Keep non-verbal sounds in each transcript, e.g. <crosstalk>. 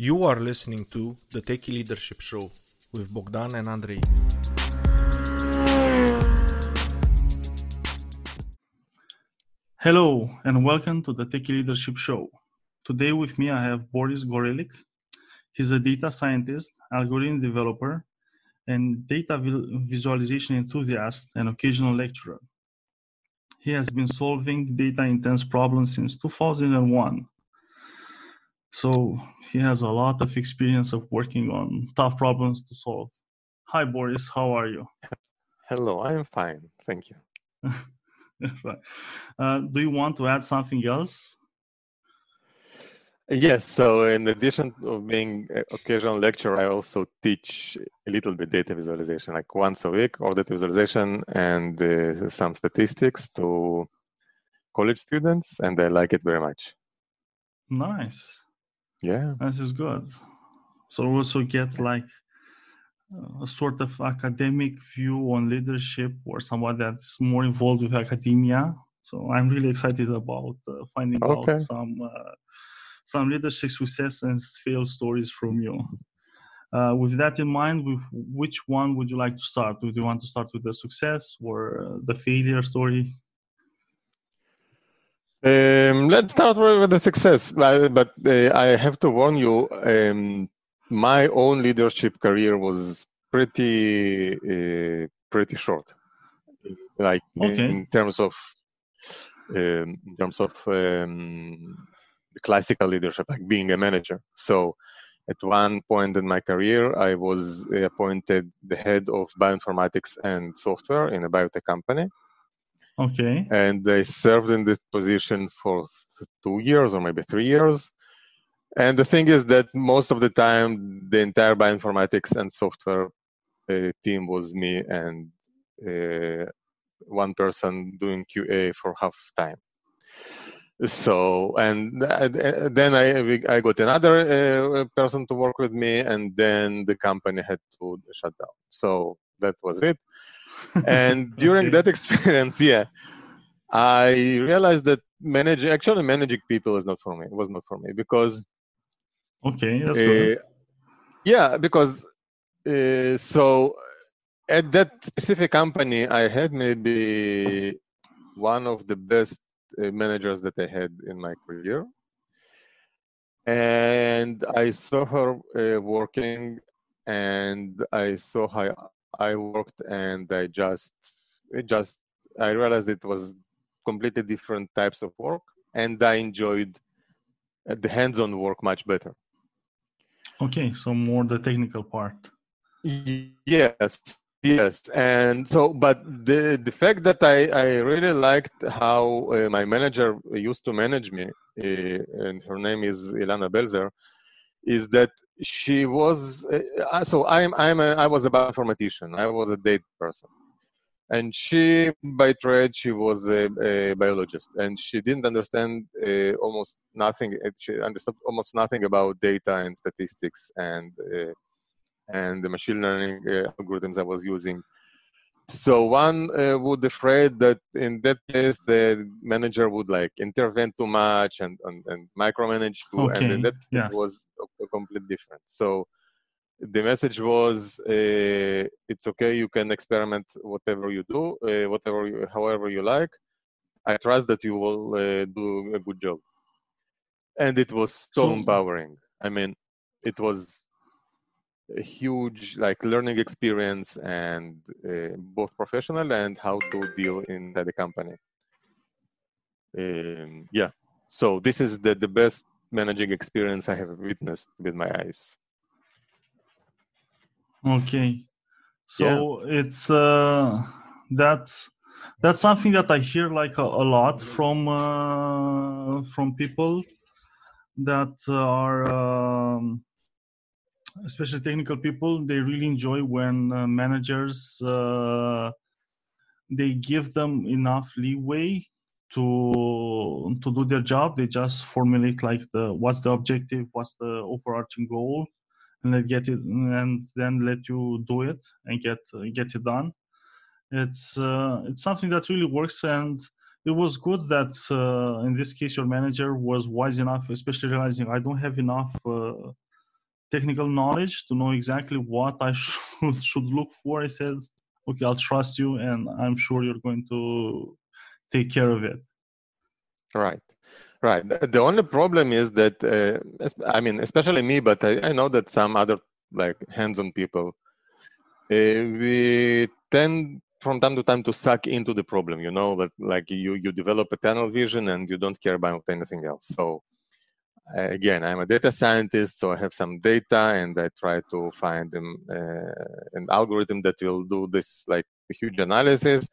You are listening to the Techie Leadership Show with Bogdan and Andrei. Hello and welcome to the Techie Leadership Show. Today with me I have Boris Gorelik. He's a data scientist, algorithm developer, and data visualization enthusiast and occasional lecturer. He has been solving data intense problems since 2001. So he has a lot of experience of working on tough problems to solve. Hi, Boris. How are you? <laughs> Hello, I'm fine. Thank you. <laughs> uh, do you want to add something else? Yes. So, in addition to being occasional lecturer, I also teach a little bit data visualization, like once a week, or data visualization and uh, some statistics to college students, and I like it very much. Nice. Yeah. This is good. So also get like a sort of academic view on leadership or someone that's more involved with academia. So I'm really excited about uh, finding okay. out some uh, some leadership success and fail stories from you. Uh, with that in mind, with which one would you like to start? Would you want to start with the success or uh, the failure story? Um, let's start with the success, but uh, I have to warn you. Um, my own leadership career was pretty uh, pretty short, like okay. in, terms of um, in terms of um, the classical leadership, like being a manager. So, at one point in my career, I was appointed the head of bioinformatics and software in a biotech company Okay. And I served in this position for two years or maybe three years. And the thing is that most of the time, the entire bioinformatics and software uh, team was me and uh, one person doing QA for half time. So, and then I, I got another uh, person to work with me, and then the company had to shut down. So that was it and <laughs> during okay. that experience, <laughs> yeah, I realized that managing actually managing people is not for me. It was not for me because okay, that's uh, good. Yeah, because uh, so at that specific company, I had maybe one of the best uh, managers that I had in my career, and I saw her uh, working, and I saw how I worked and I just it just I realized it was completely different types of work and I enjoyed uh, the hands-on work much better. Okay, so more the technical part. Yes, yes, and so but the the fact that I I really liked how uh, my manager used to manage me, uh, and her name is Ilana Belzer, is that she was uh, so i'm i'm a, i was a bioinformatician i was a data person. And she by trade she was a, a biologist. And she didn't understand uh, almost nothing uh, she understood almost nothing about data and statistics and uh, and the machine learning uh, algorithms i was using so one uh, would afraid that in that case the manager would like intervene too much and and, and micromanage too okay. and in that case yes. it was a, a complete different so the message was uh, it's okay you can experiment whatever you do uh, whatever you, however you like i trust that you will uh, do a good job and it was so, so empowering i mean it was a huge like learning experience and uh, both professional and how to deal in the company. Um, yeah. So this is the, the best managing experience i have witnessed with my eyes. Okay. So yeah. it's uh that's that's something that i hear like a, a lot from uh, from people that are um, especially technical people, they really enjoy when uh, managers uh, they give them enough leeway to to do their job. They just formulate like the what's the objective, what's the overarching goal, and let get it, and then let you do it and get get it done. It's uh, it's something that really works, and it was good that uh, in this case your manager was wise enough, especially realizing I don't have enough uh, technical knowledge to know exactly what I <laughs> should should look for. I said, okay, I'll trust you, and I'm sure you're going to take care of it. Right. Right. The only problem is that, uh, I mean, especially me, but I, I know that some other like hands-on people, uh, we tend from time to time to suck into the problem. You know, but like you you develop a tunnel vision and you don't care about anything else. So again, I'm a data scientist, so I have some data and I try to find them, uh, an algorithm that will do this like huge analysis,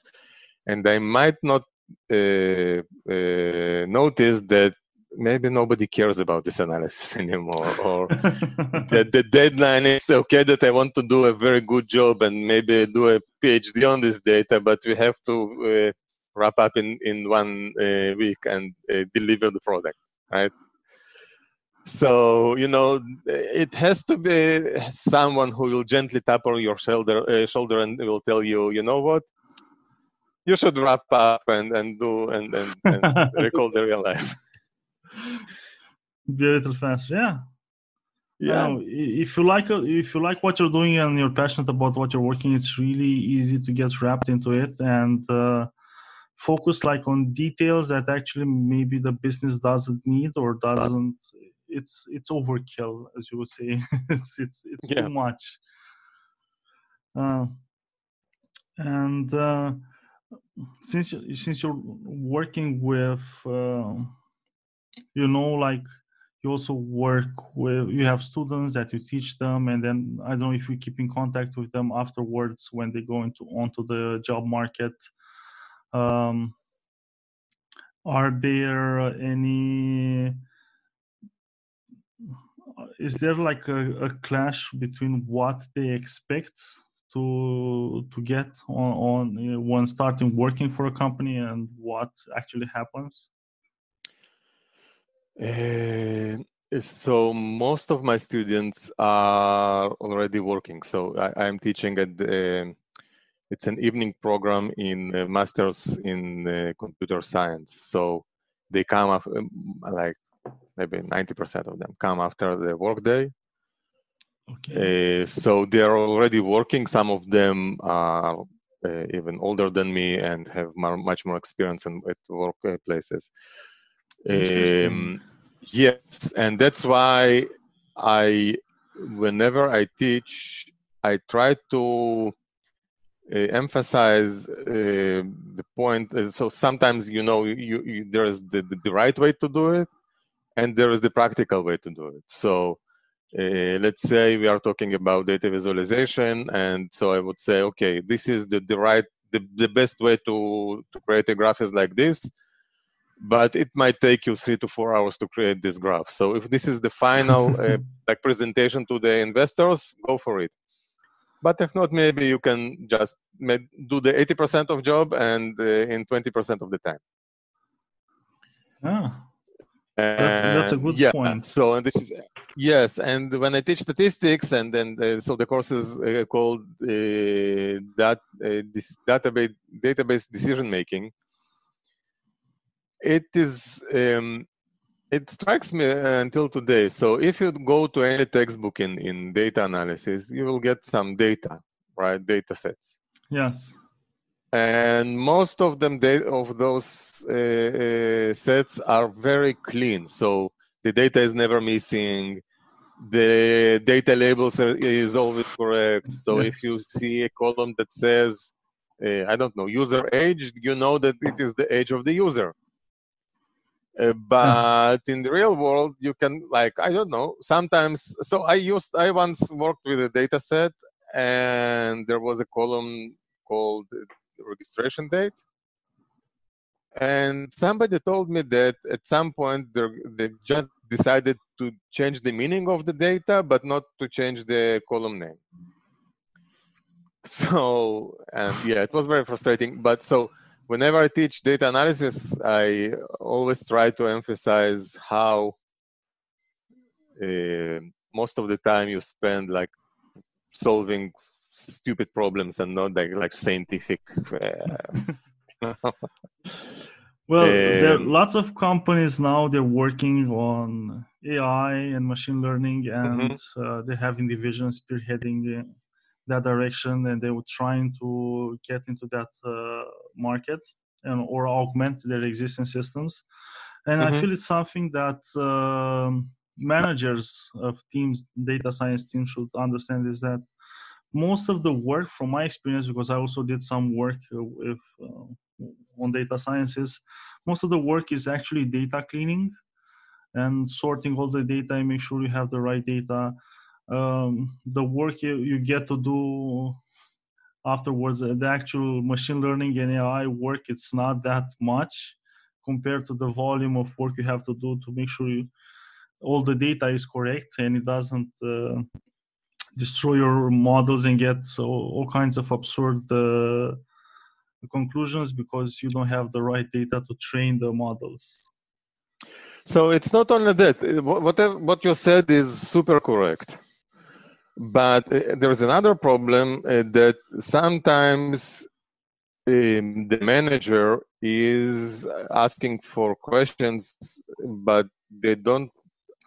and I might not uh, uh, noticed that maybe nobody cares about this analysis <laughs> anymore or the, <laughs> the, deadline is okay that i want to do a very good job and maybe do a phd on this data but we have to uh, wrap up in, in one uh, week and uh, deliver the product right so you know it has to be someone who will gently tap on your shoulder uh, shoulder and will tell you you know what you should wrap up and, and do and, and, and <laughs> recall the real life. Be a little faster, yeah. Yeah. Um, if you like if you like what you're doing and you're passionate about what you're working, it's really easy to get wrapped into it and uh, focus like on details that actually maybe the business doesn't need or doesn't. It's it's overkill, as you would say. <laughs> it's it's it's yeah. too much. Uh, and uh, since since you're working with uh, you know like you also work with you have students that you teach them and then i don't know if you keep in contact with them afterwards when they go into onto the job market um, are there any is there like a, a clash between what they expect to to get on, on you know, when starting working for a company and what actually happens? Uh, so most of my students are already working. So I, am teaching at the, it's an evening program in uh, masters in uh, computer science. So they come up um, like maybe 90% of them come after the workday Okay. Uh, so they are already working. Some of them are uh, even older than me and have more, much more experience in, at workplaces. Um, yes, and that's why I, whenever I teach, I try to uh, emphasize uh, the point. So sometimes, you know, you, you, there is the, the, the right way to do it, and there is the practical way to do it. So uh, let's say we are talking about data visualization, and so I would say, okay, this is the, the right, the, the best way to, to create a graph is like this, but it might take you three to four hours to create this graph. So if this is the final <laughs> uh, like presentation to the investors, go for it. But if not, maybe you can just do the 80% of job and uh, in 20% of the time. Ah, that's, that's, a good yeah, point. So and this is yes, and when I teach statistics, and then uh, so the course is uh, called uh, that uh, this database database decision making. It is um, it strikes me until today. So if you go to any textbook in in data analysis, you will get some data, right? Data sets. Yes and most of them they, of those uh, uh, sets are very clean so the data is never missing the data labels are, is always correct so yes. if you see a column that says uh, i don't know user age you know that it is the age of the user uh, but yes. in the real world you can like i don't know sometimes so i used i once worked with a data set and there was a column called registration date. And somebody told me that at some point they just decided to change the meaning of the data, but not to change the column name. So, and yeah, it was very frustrating. But so, whenever I teach data analysis, I always try to emphasize how uh, most of the time you spend like solving stupid problems and not like, like scientific. Uh, <laughs> Well, there are lots of companies now. They're working on AI and machine learning, and mm-hmm. uh, they have having divisions spearheading that direction, and they were trying to get into that uh, market and or augment their existing systems. And mm-hmm. I feel it's something that um, managers of teams, data science teams, should understand is that most of the work, from my experience, because I also did some work with uh, on data sciences, most of the work is actually data cleaning and sorting all the data and make sure you have the right data. Um, the work you, you get to do afterwards, uh, the actual machine learning and AI work, it's not that much compared to the volume of work you have to do to make sure you, all the data is correct and it doesn't uh, destroy your models and get so, all kinds of absurd uh, conclusions because you don't have the right data to train the models. So it's not only that. What, what you said is super correct. But uh, there's another problem uh, that sometimes um, the manager is asking for questions, but they don't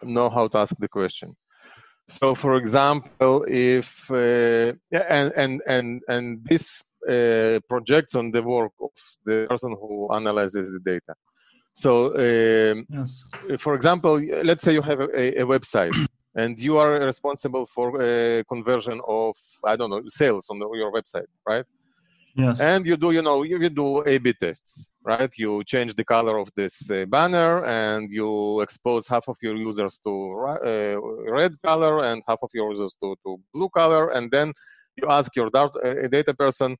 know how to ask the question. So, for example, if uh, and and and and this uh, projects on the work of the person who analyzes the data. So, um, yes. for example, let's say you have a, a, website <clears throat> and you are responsible for a conversion of I don't know sales on your website, right? Yes. And you do, you know, you, you do A/B tests, right? You change the color of this uh, banner, and you expose half of your users to uh, red color and half of your users to, to blue color, and then you ask your uh, data person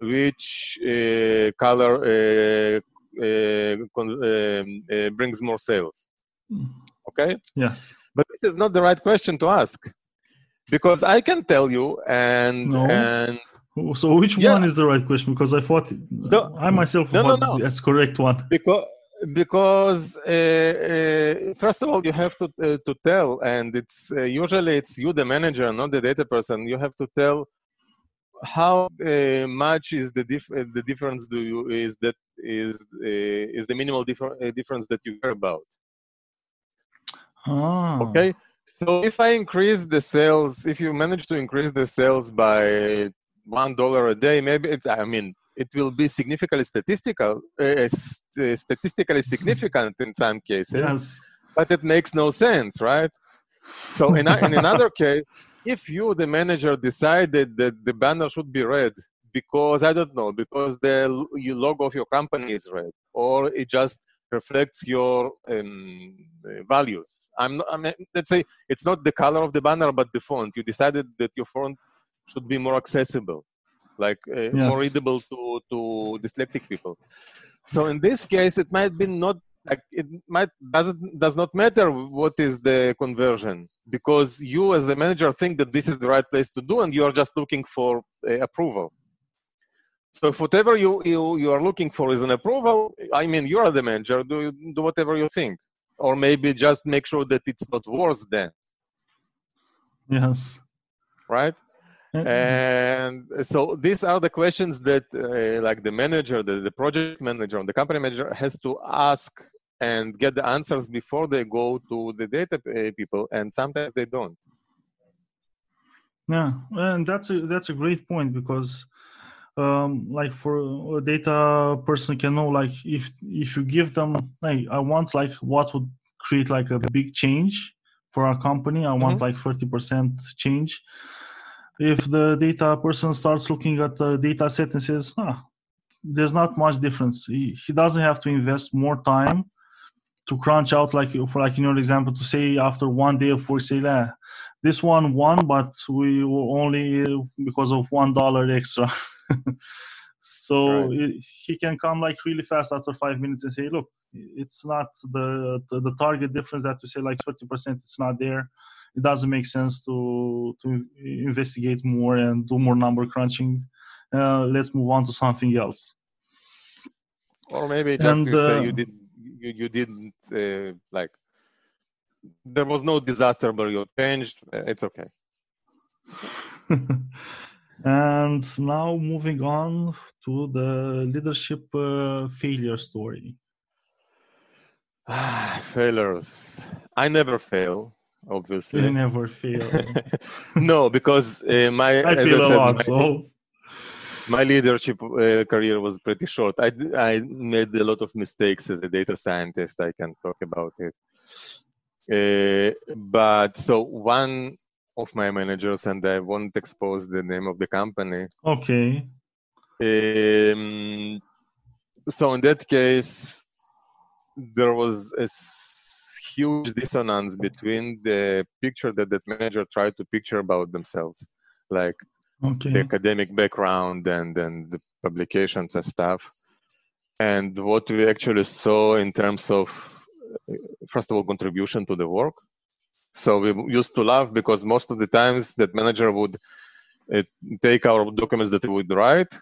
which uh, color uh, uh, um, brings more sales. Hmm. Okay. Yes. But this is not the right question to ask because I can tell you and no. and so which yeah. one is the right question? Because I thought so, I myself no, thought no, no. that's correct one. Because because uh, uh, first of all you have to uh, to tell, and it's uh, usually it's you the manager, not the data person. You have to tell how uh, much is the dif- uh, the difference do you is that is is the minimal differ- difference that you care about. Oh. Okay. So if I increase the sales, if you manage to increase the sales by one dollar a day, maybe it's. I mean, it will be significantly statistical, uh, st- statistically significant in some cases, yes. but it makes no sense, right? So in, in another <laughs> case, if you, the manager, decided that the banner should be red because I don't know, because the logo of your company is red, or it just reflects your um, values. I'm, not, I mean, let's say it's not the color of the banner, but the font. You decided that your font should be more accessible, like uh, yes. more readable to, to dyslexic people. So in this case, it might be not like it might doesn't does not matter what is the conversion because you as the manager think that this is the right place to do and you are just looking for uh, approval. So if whatever you, you you are looking for is an approval, I mean you are the manager, do do whatever you think, or maybe just make sure that it's not worse than. Yes. Right and so these are the questions that uh, like the manager the, the project manager and the company manager has to ask and get the answers before they go to the data uh, people and sometimes they don't. Yeah and that's a that's a great point because um, like for a data person can know like if if you give them like i want like what would create like a big change for our company i want mm-hmm. like 30% change if the data person starts looking at the data set and says, ah, there's not much difference. He, he doesn't have to invest more time to crunch out, like for like in your example, to say after one day of work, say, this one won, but we were only because of one dollar extra. <laughs> so right. it, he can come like really fast after five minutes and say, look, it's not the the, the target difference that you say like 30%, it's not there it doesn't make sense to to investigate more and do more number crunching. Uh, let's move on to something else. Or maybe just and, to uh, say you did you, you didn't uh, like there was no disaster, but you changed. Uh, it's okay. <laughs> and now moving on to the leadership uh, failure story. Ah, failures. I never fail, obviously. You never fail. <laughs> no, because uh, my I I a said, lot. my, So my leadership uh, career was pretty short. I, I made a lot of mistakes as a data scientist. I can talk about it. Uh, but so one of my managers, and I won't expose the name of the company. okay. Um, so in that case, there was a huge dissonance between the picture that that manager tried to picture about themselves, like the academic background and and the publications and stuff, and what we actually saw in terms of uh, first of all contribution to the work. So we used to laugh because most of the times that manager would uh, take our documents that we would write,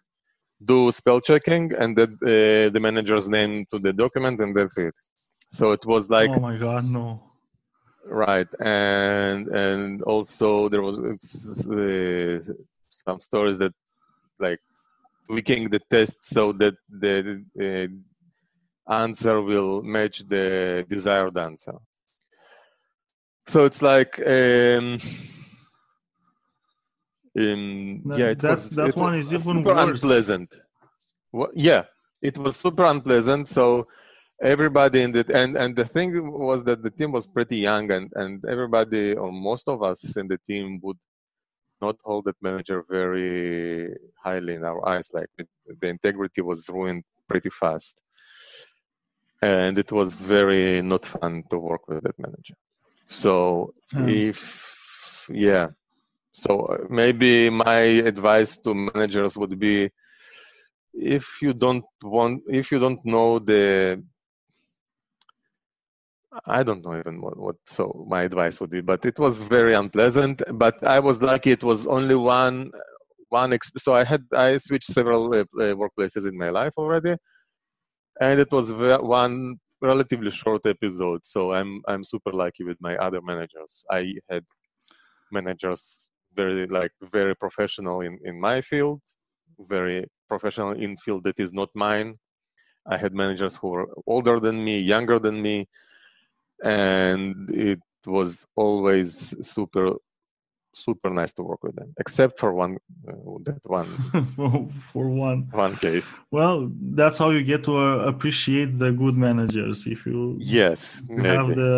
do spell checking, and then uh, the manager's name to the document, and that's it. So it was like oh my God, no. right, and and also there was uh, some stories that like tweaking the test so that the uh, answer will match the desired answer. So it's like um, um, That- yeah, it that- was that it one was is even super worse. unpleasant. Wha- yeah, it was super unpleasant. So everybody in the and and the thing was that the team was pretty young and and everybody or most of us in the team would not hold that manager very highly in our eyes like it, the integrity was ruined pretty fast and it was very not fun to work with that manager so Hmm. if yeah so uh, maybe my advice to managers would be if you don't want if you don't know the I don't know even what, what so my advice would be, but it was very unpleasant. But I was lucky; it was only one, one. Exp- so I had I switched several uh, uh, workplaces in my life already, and it was one relatively short episode. So I'm I'm super lucky with my other managers. I had managers very like very professional in in my field, very professional in field that is not mine. I had managers who were older than me, younger than me, and it was always super super nice to work with them except for one uh, that one <laughs> For one. one case Well, that's how you get to uh, appreciate the good managers. If you yes you have the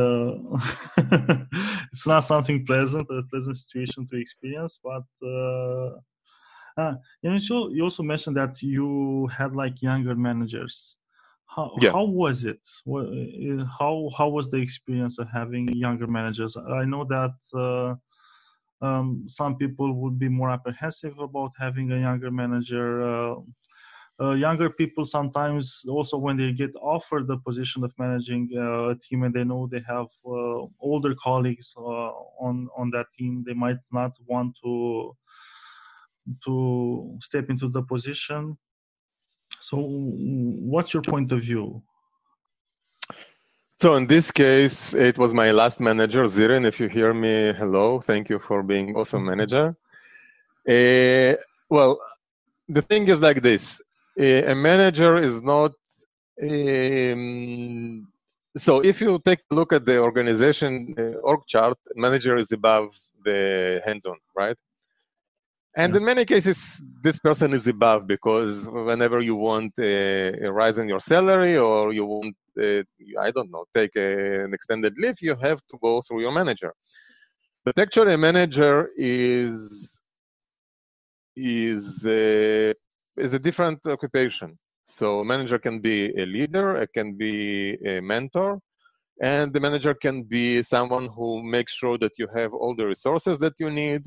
<laughs> it's not something pleasant a pleasant situation to experience but uh, uh and so you also mentioned that you had like younger managers how, Yeah. how was it uh, how how was the experience of having younger managers i know that uh, um, some people would be more apprehensive about having a younger manager uh, uh, younger people sometimes also when they get offered the position of managing uh, a team and they know they have uh, older colleagues uh, on on that team they might not want to to step into the position. So what's your point of view so in this case it was my last manager zirin if you hear me hello thank you for being awesome manager. Uh, well the thing is like this a manager is not um, so if you take a look at the organization uh, org chart manager is above the hands-on right and Yes. in many cases this person is above because whenever you want a, a rise in your salary or you want uh, i don't know take a, an extended leave you have to go through your manager but actually a manager is is uh, is a different occupation. So a manager can be a leader, it can be a mentor, and the manager can be someone who makes sure that you have all the resources that you need,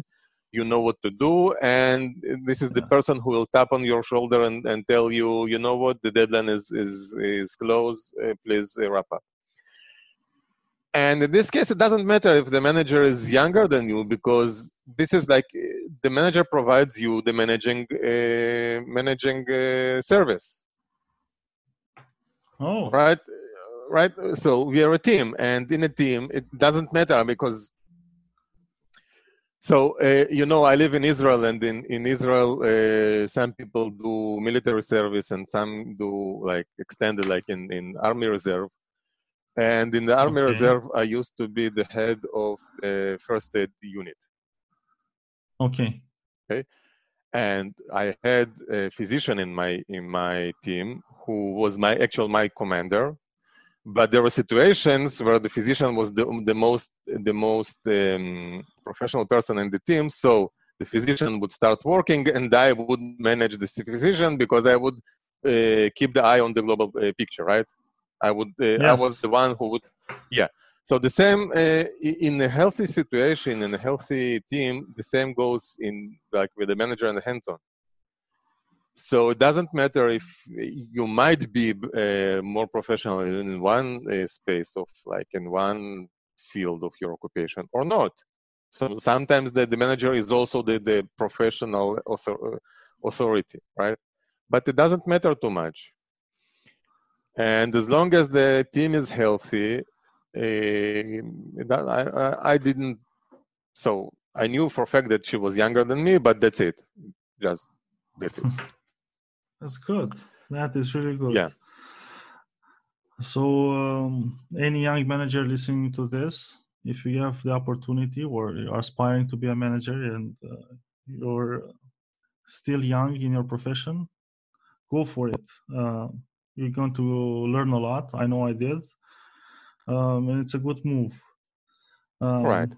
you know what to do, and this is the person who will tap on your shoulder and, and tell you, you know what, the deadline is is is close, uh, please uh, wrap up. And in this case, it doesn't matter if the manager is younger than you because this is like uh, the manager provides you the managing uh, managing uh, service, oh right? Right. So we are a team, and in a team, it doesn't matter because So, uh, you know, I live in Israel, and in, in Israel, uh, some people do military service and some do like extended, like in, in Army Reserve. And in the Army Okay. Reserve, I used to be the head of the first aid unit. Okay. Okay. And I had a physician in my in my team who was my actual my commander. But there were situations where the physician was the, the most the most um, professional person in the team. So the physician would start working, and I would manage the physician because I would uh, keep the eye on the global uh, picture, right? I would. Uh, I was the one who would. Yeah. So the same uh, in a healthy situation in a healthy team, the same goes in like with the manager and the hands-on. So it doesn't matter if you might be uh, more professional in one uh, space of like in one field of your occupation or not. So sometimes the, the manager is also the, the professional author, authority, right? But it doesn't matter too much. And as long as the team is healthy, uh, I, I didn't. So I knew for a fact that she was younger than me, but that's it. Just that's it. <laughs> That's good. That is really good. Yeah. So, um, any young manager listening to this, if you have the opportunity or you're aspiring to be a manager and uh, you're still young in your profession, go for it. Uh, you're going to learn a lot. I know I did. Um, and it's a good move. Um, Right.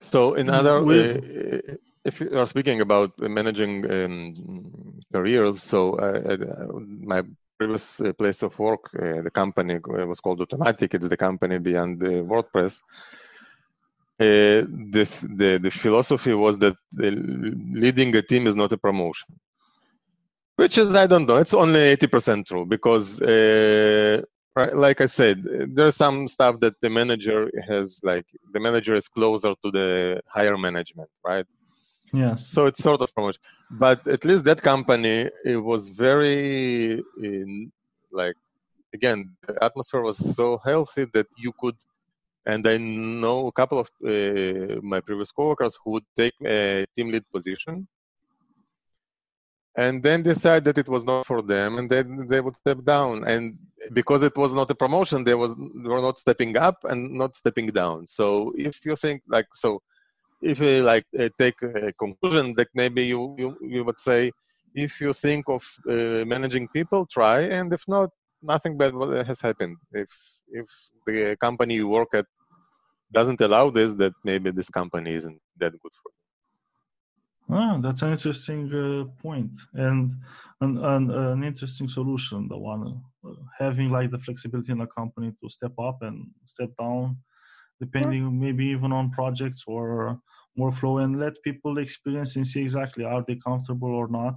So another, with- uh, if you are speaking about managing um, careers, so uh, uh, my previous uh, place of work, uh, the company was called Automattic. It's the company the WordPress. Uh, the, the the philosophy was that leading a team is not a promotion, which is I don't know. It's only eighty percent true because like I said, there's some stuff that the manager has, like the manager is closer to the higher management, right? Yes. So it's sort of promotion. But at least that company, it was very, in, like, again, the atmosphere was so healthy that you could, and I know a couple of uh, my previous coworkers who would take a team lead position and then decide that it was not for them and then they would step down and because it was not a promotion they was they were not stepping up and not stepping down so if you think like so if you like uh, take a conclusion that maybe you, you you would say if you think of uh, managing people try and if not nothing bad has happened if if the company you work at doesn't allow this that maybe this company isn't that good for you Ah, that's an interesting uh, point and an, an, an interesting solution. The one uh, having like the flexibility in a company to step up and step down, depending maybe even on projects or workflow, and let people experience and see exactly are they comfortable or not.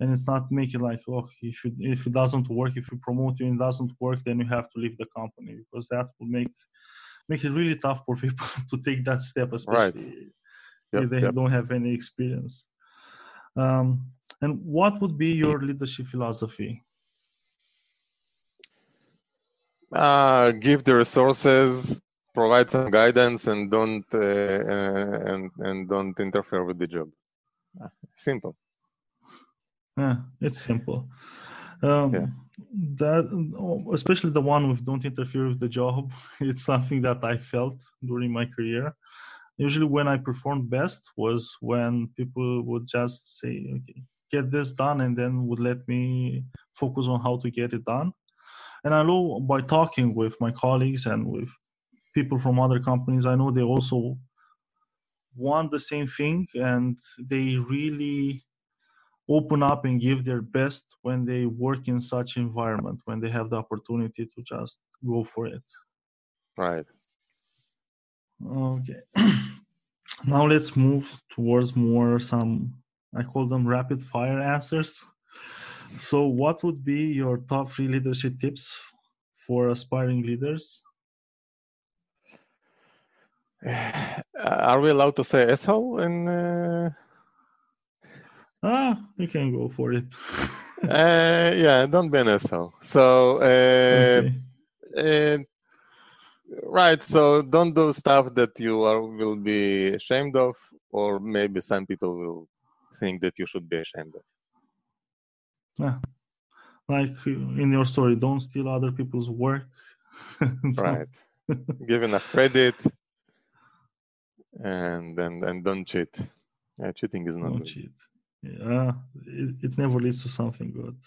And it's not make it like oh if it, if it doesn't work if you promote you and it doesn't work then you have to leave the company because that will make make it really tough for people <laughs> to take that step especially Yep, if they yep. don't have any experience. Um, and what would be your leadership philosophy? uh, give the resources provide some guidance and don't uh, uh, and and don't interfere with the job simple Yeah, it's simple. Um, Yeah. That especially the one with don't interfere with the job. <laughs> It's something that I felt during my career. Usually, when I performed best was when people would just say, "Okay, get this done," and then would let me focus on how to get it done. And I know by talking with my colleagues and with people from other companies, I know they also want the same thing, and they really open up and give their best when they work in such environment when they have the opportunity to just go for it. Right. Okay. <clears throat> Now let's move towards more some i call them rapid fire answers. So what would be your top three leadership tips for aspiring leaders are we allowed to say asshole in uh, ah you can go for it <laughs> uh, yeah don't be an asshole so uh, okay. uh, right. So don't do stuff that you are will be ashamed of, or maybe some people will think that you should be ashamed of. Yeah. Like in your story, don't steal other people's work. <laughs> right. Give enough credit, and and and don't cheat. Yeah, cheating is not don't good. cheat. Yeah, it, it never leads to something good.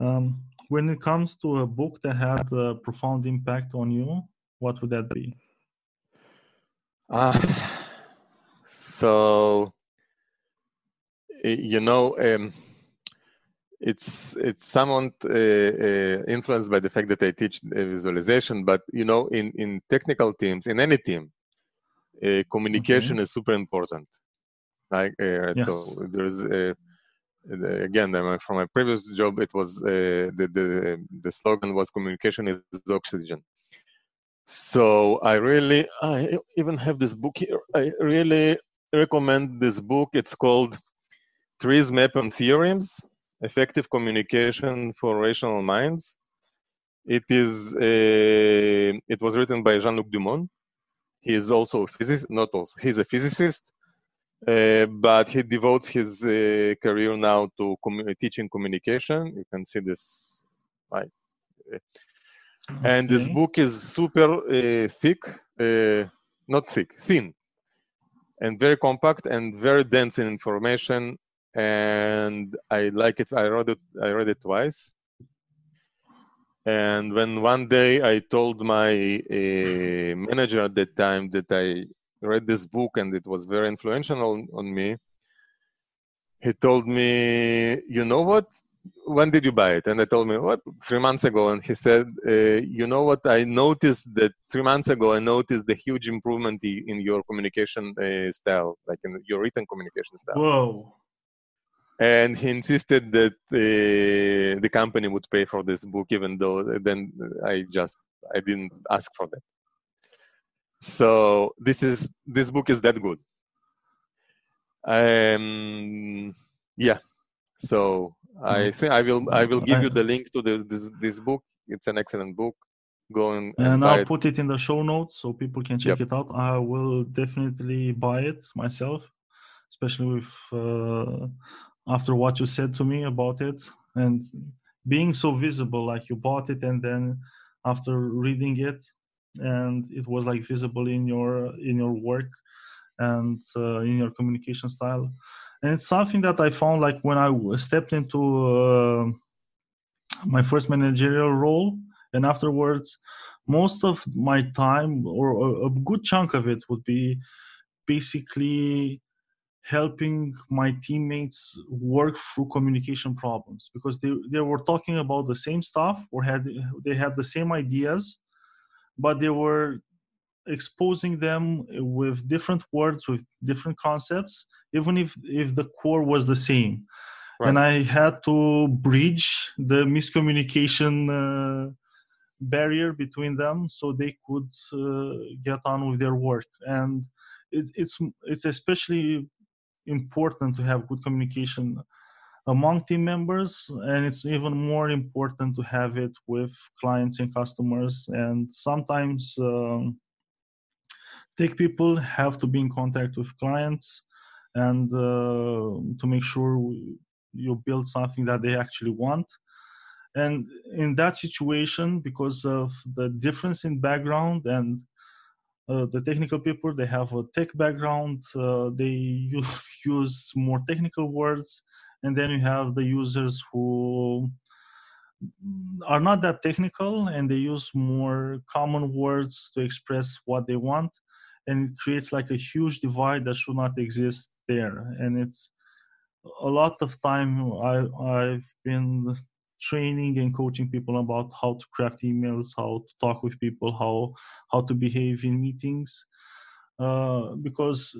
Um, when it comes to a book that had a profound impact on you, what would that be? Ah, so you know, um, it's it's somewhat uh, uh, influenced by the fact that I teach visualization. But you know, in in technical teams, in any team, uh, communication Okay. is super important. Like uh, Yes. so, there's uh, the- again from my previous job, it was uh, the the the slogan was communication is oxygen. So I really, I even have this book here. I really recommend this book. It's called Trees, Map, and Theorems: Effective Communication for Rational Minds. It is. It was written by Jean-Luc Doumont. He is also a physicist. Not also. He's a physicist, uh, but he devotes his uh, career now to teaching communication. You can see this. Like, and this book is super uh, thick uh, not thick thin and very compact and very dense in information and i like it i read it i read it twice and when one day i told my uh, manager at that time that i read this book and it was very influential on, me he told me you know what when did you buy it? And I told me, what, three months ago. And he said, uh, you know what, I noticed that three months ago, I noticed the huge improvement in your communication uh, style, like in your written communication style. Whoa. And he insisted that uh, the company would pay for this book, even though then I just, I didn't ask for that. So this is, this book is that good. Um, yeah. So I think I will I will give you the link to the, this this book. It's an excellent book. Go and, and I'll it. put it in the show notes so people can check it out. I will definitely buy it myself, especially with uh, after what you said to me about it and being so visible. Like you bought it and then after reading it, and it was like visible in your in your work and uh, in your communication style. And it's something that I found like when i stepped into uh, my first managerial role and afterwards most of my time or a- a good chunk of it would be basically helping my teammates work through communication problems because they, they were talking about the same stuff or had they had the same ideas but they were exposing them with different words with different concepts even if if the core was the same and I had to bridge the miscommunication uh, barrier between them so they could uh, get on with their work. And it, it's it's especially important to have good communication among team members, and it's even more important to have it with clients and customers. And sometimes um, tech people have to be in contact with clients and uh, to make sure you build something that they actually want and in that situation because of the difference in background and the technical people they have a tech background uh, they u- <laughs> use more technical words and then you have the users who are not that technical and they use more common words to express what they want and it creates like a huge divide that should not exist there. And it's a lot of time I, I've been training and coaching people about how to craft emails, how to talk with people, how how to behave in meetings, uh, because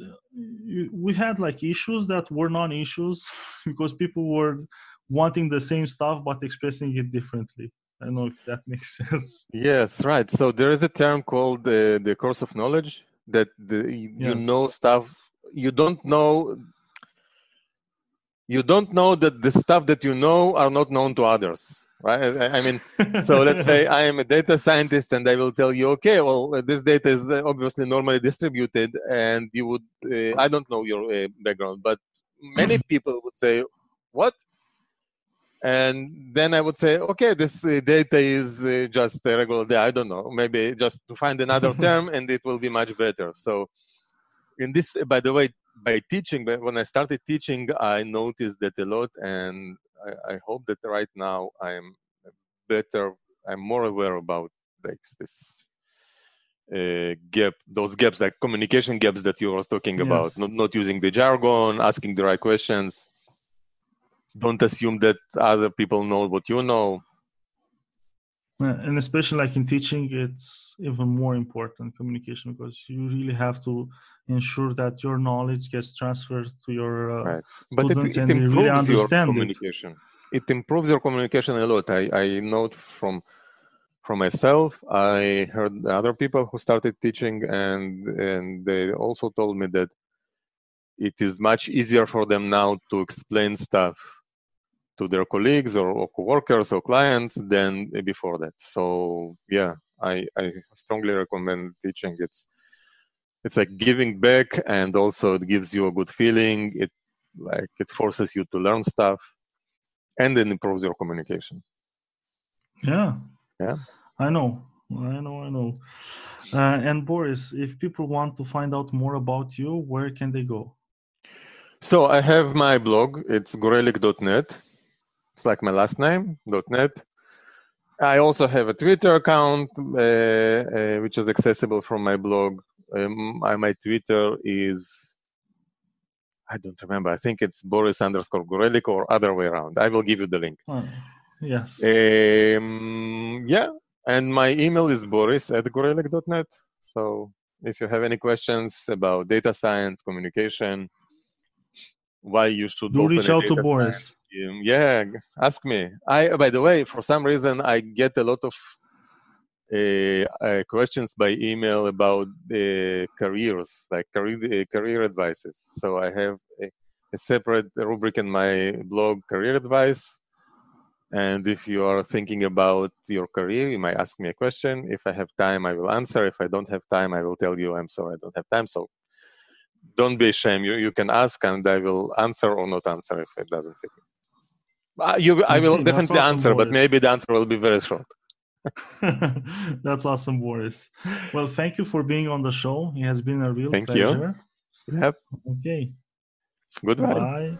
we had like issues that were non-issues <laughs> because people were wanting the same stuff but expressing it differently. I don't know if that <laughs> makes sense. Yes, right. So there is a term called the the curse of knowledge that the, you Yes. know stuff you don't know. You don't know that the stuff that you know are not known to others. right? I, mean, so let's say I am a data scientist, and I will tell you, okay, well, this data is obviously normally distributed, and you would, uh, I don't know your uh, background, but many people would say, what? And then I would say, okay, this uh, data is uh, just a regular data. I don't know, maybe just to find another <laughs> term, and it will be much better. So, in this, by the way, by teaching, when I started teaching, I noticed that a lot, and I, I hope that right now I'm better. I'm more aware about like this uh, gap, those gaps, like communication gaps that you were talking yes. about. Not not using the jargon, asking the right questions. Don't assume that other people know what you know. And especially like in teaching, it's even more important communication because you really have to ensure that your knowledge gets transferred to your uh, right. but students it, it and really understand communication. It. it improves your communication a lot. I, I note from from myself. I heard other people who started teaching, and and they also told me that it is much easier for them now to explain stuff to their colleagues or, or co-workers or clients than before that. So yeah, I, I strongly recommend teaching. It's it's like giving back and also it gives you a good feeling. It like it forces you to learn stuff and then improves your communication. Yeah. Yeah. I know. I know i know. Uh, and boris if people want to find out more about you where can they go? So i have my blog. It's gorelik.net it's like my last name .net i also have a twitter account uh, uh, which is accessible from my blog um, my Twitter is I don't remember. I think it's Boris underscore Gorelik or other way around. I will give you the link. Oh, yes. Um, yeah. And my email is boris at gorelik.net. So if you have any questions about data science, communication, why you should Do reach out to Boris. Yeah, ask me. I, by the way, for some reason, I get a lot of uh, uh, questions by email about uh, careers, like career career advices. So I have a, a, separate rubric in my blog, career advice. And if you are thinking about your career, you might ask me a question. If I have time, I will answer. If I don't have time, I will tell you I'm sorry I don't have time. So don't be ashamed. You, you can ask and I will answer or not answer if it doesn't fit. Uh, you, I will definitely answer, but maybe the answer will be very short. <laughs> <laughs> That's awesome, Boris. Well, thank you for being on the show. It has been a real thank pleasure. You. Yep. Okay. Goodbye. Bye.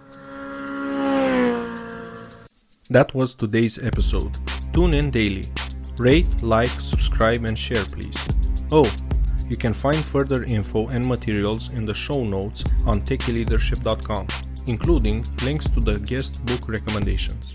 That was today's episode. Tune in daily. Rate, like, subscribe, and share, please. Oh, you can find further info and materials in the show notes on techyleadership.com, including links to the guest book recommendations.